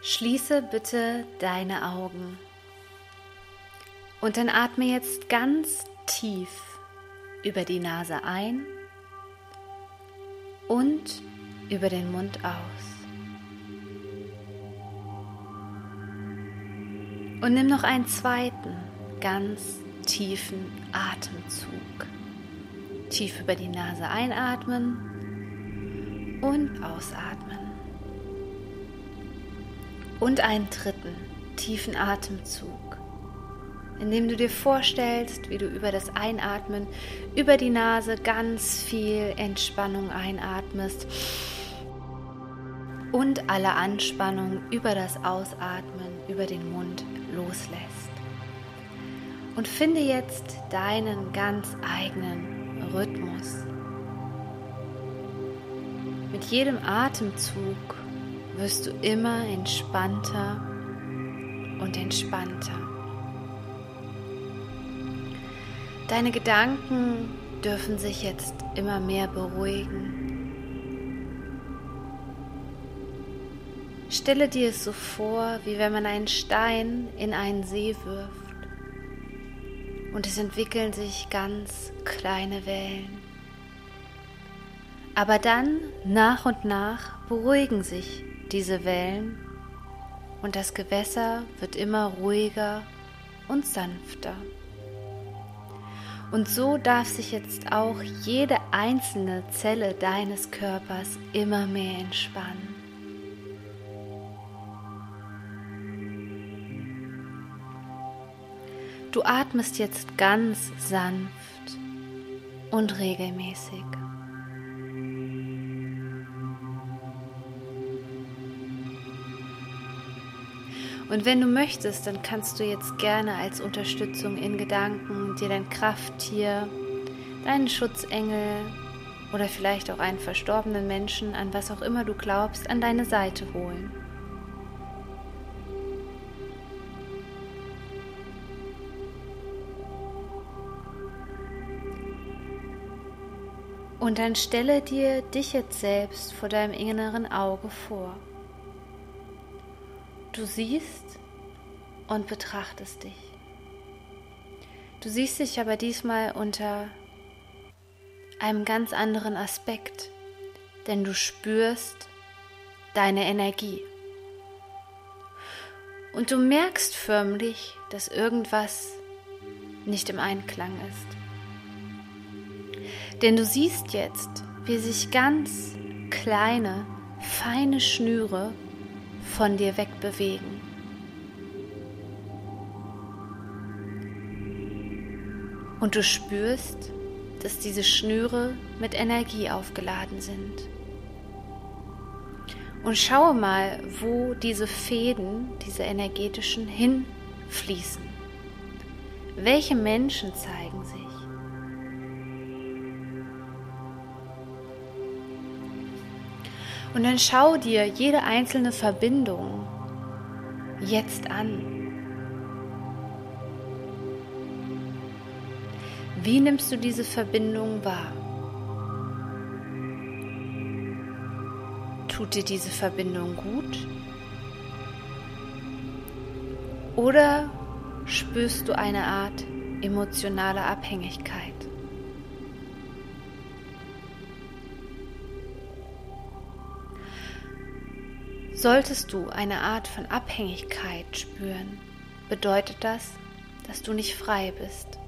Schließe bitte deine Augen und dann atme jetzt ganz tief über die Nase ein und über den Mund aus. Und nimm noch einen zweiten, ganz tiefen Atemzug. Tief über die Nase einatmen und ausatmen. Und einen dritten tiefen Atemzug, indem du dir vorstellst, wie du über das Einatmen, über die Nase ganz viel Entspannung einatmest und alle Anspannung über das Ausatmen, über den Mund loslässt. Und finde jetzt deinen ganz eigenen Rhythmus. Mit jedem Atemzug wirst du immer entspannter und entspannter. Deine Gedanken dürfen sich jetzt immer mehr beruhigen. Stelle dir es so vor, wie wenn man einen Stein in einen See wirft und es entwickeln sich ganz kleine Wellen. Aber dann, nach und nach, beruhigen sich diese Wellen und das Gewässer wird immer ruhiger und sanfter. Und so darf sich jetzt auch jede einzelne Zelle deines Körpers immer mehr entspannen. Du atmest jetzt ganz sanft und regelmäßig. Und wenn du möchtest, dann kannst du jetzt gerne als Unterstützung in Gedanken dir dein Krafttier, deinen Schutzengel oder vielleicht auch einen verstorbenen Menschen, an was auch immer du glaubst, an deine Seite holen. Und dann stelle dir dich jetzt selbst vor deinem inneren Auge vor. Du siehst und betrachtest dich. Du siehst dich aber diesmal unter einem ganz anderen Aspekt, denn du spürst deine Energie. Und du merkst förmlich, dass irgendwas nicht im Einklang ist. Denn du siehst jetzt, wie sich ganz kleine, feine Schnüre von dir wegbewegen. Und du spürst, dass diese Schnüre mit Energie aufgeladen sind. Und schaue mal, wo diese Fäden, diese energetischen, hinfließen. Welche Menschen zeigen sich? Und dann schau dir jede einzelne Verbindung jetzt an. Wie nimmst du diese Verbindung wahr? Tut dir diese Verbindung gut? Oder spürst du eine Art emotionale Abhängigkeit? Solltest du eine Art von Abhängigkeit spüren, bedeutet das, dass du nicht frei bist.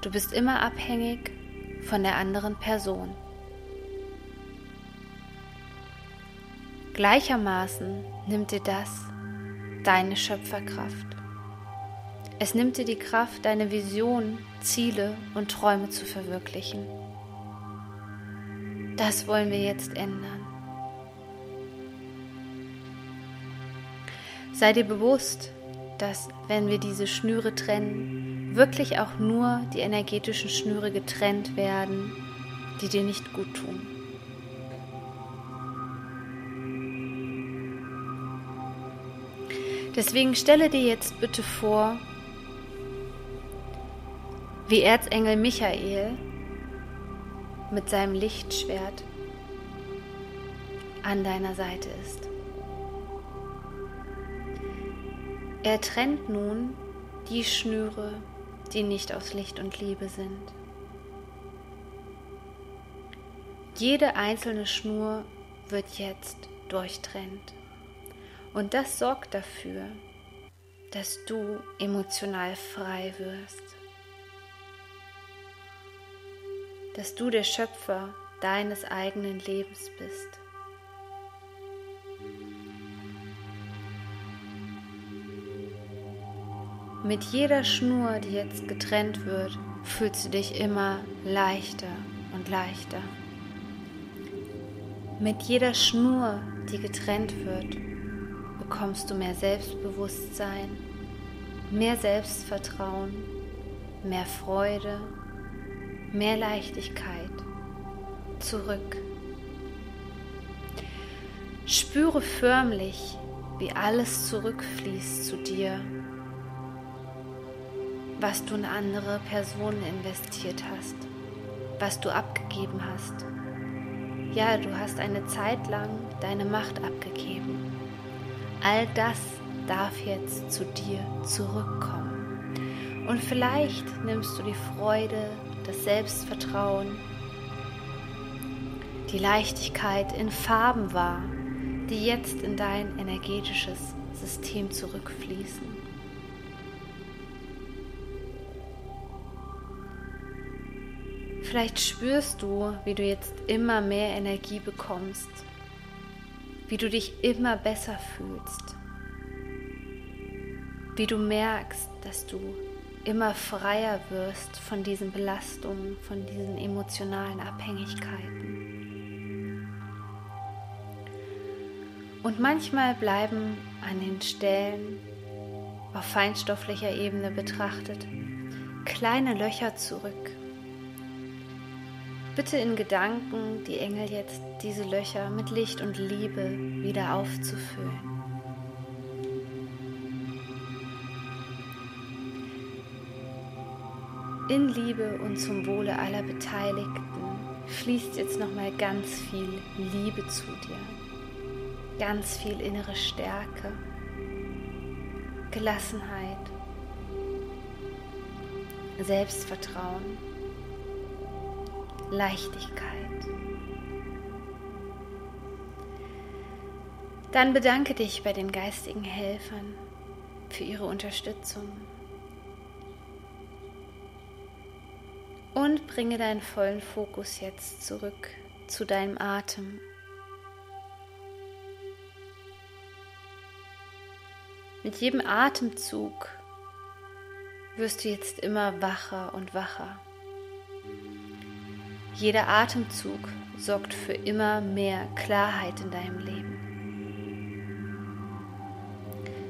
Du bist immer abhängig von der anderen Person. Gleichermaßen nimmt dir das deine Schöpferkraft. Es nimmt dir die Kraft, deine Vision, Ziele und Träume zu verwirklichen. Das wollen wir jetzt ändern. Sei dir bewusst, dass wenn wir diese Schnüre trennen, wirklich auch nur die energetischen Schnüre getrennt werden, die dir nicht gut tun. Deswegen stelle dir jetzt bitte vor, wie Erzengel Michael mit seinem Lichtschwert an deiner Seite ist. Er trennt nun die Schnüre, die nicht aus Licht und Liebe sind. Jede einzelne Schnur wird jetzt durchtrennt. Und das sorgt dafür, dass du emotional frei wirst. Dass du der Schöpfer deines eigenen Lebens bist. Mit jeder Schnur, die jetzt getrennt wird, fühlst du dich immer leichter und leichter. Mit jeder Schnur, die getrennt wird, bekommst du mehr Selbstbewusstsein, mehr Selbstvertrauen, mehr Freude, mehr Leichtigkeit zurück. Spüre förmlich, wie alles zurückfließt zu dir, was du in andere Personen investiert hast, was du abgegeben hast. Ja, du hast eine Zeit lang deine Macht abgegeben. All das darf jetzt zu dir zurückkommen. Und vielleicht nimmst du die Freude, das Selbstvertrauen, die Leichtigkeit in Farben wahr, die jetzt in dein energetisches System zurückfließen. Vielleicht spürst du, wie du jetzt immer mehr Energie bekommst, wie du dich immer besser fühlst, wie du merkst, dass du immer freier wirst von diesen Belastungen, von diesen emotionalen Abhängigkeiten. Und manchmal bleiben an den Stellen auf feinstofflicher Ebene betrachtet kleine Löcher zurück, Bitte in Gedanken die Engel jetzt diese Löcher mit Licht und Liebe wieder aufzufüllen. In Liebe und zum Wohle aller Beteiligten fließt jetzt nochmal ganz viel Liebe zu dir, ganz viel innere Stärke, Gelassenheit, Selbstvertrauen. Leichtigkeit. Dann bedanke dich bei den geistigen Helfern für ihre Unterstützung und bringe deinen vollen Fokus jetzt zurück zu deinem Atem. Mit jedem Atemzug wirst du jetzt immer wacher und wacher. Jeder Atemzug sorgt für immer mehr Klarheit in deinem Leben.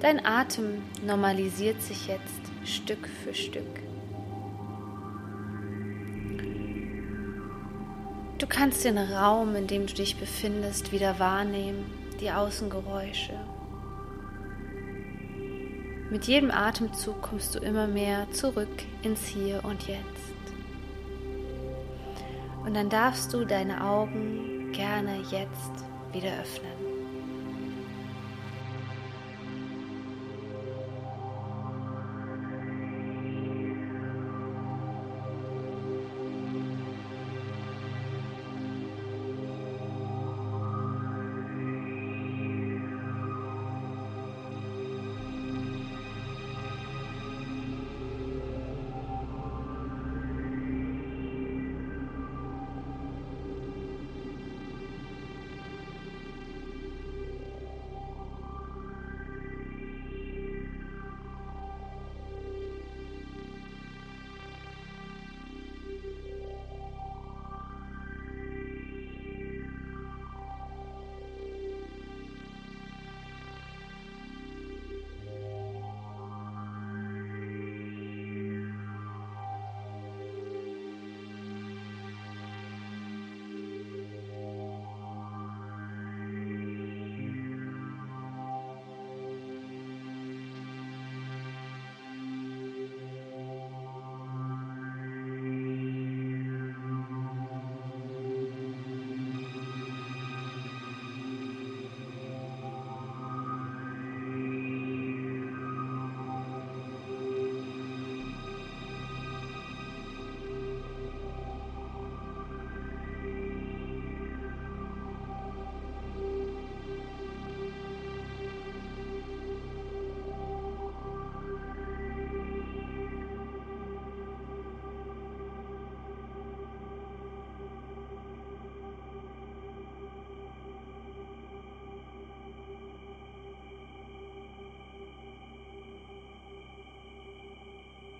Dein Atem normalisiert sich jetzt Stück für Stück. Du kannst den Raum, in dem du dich befindest, wieder wahrnehmen, die Außengeräusche. Mit jedem Atemzug kommst du immer mehr zurück ins Hier und Jetzt. Und dann darfst du deine Augen gerne jetzt wieder öffnen.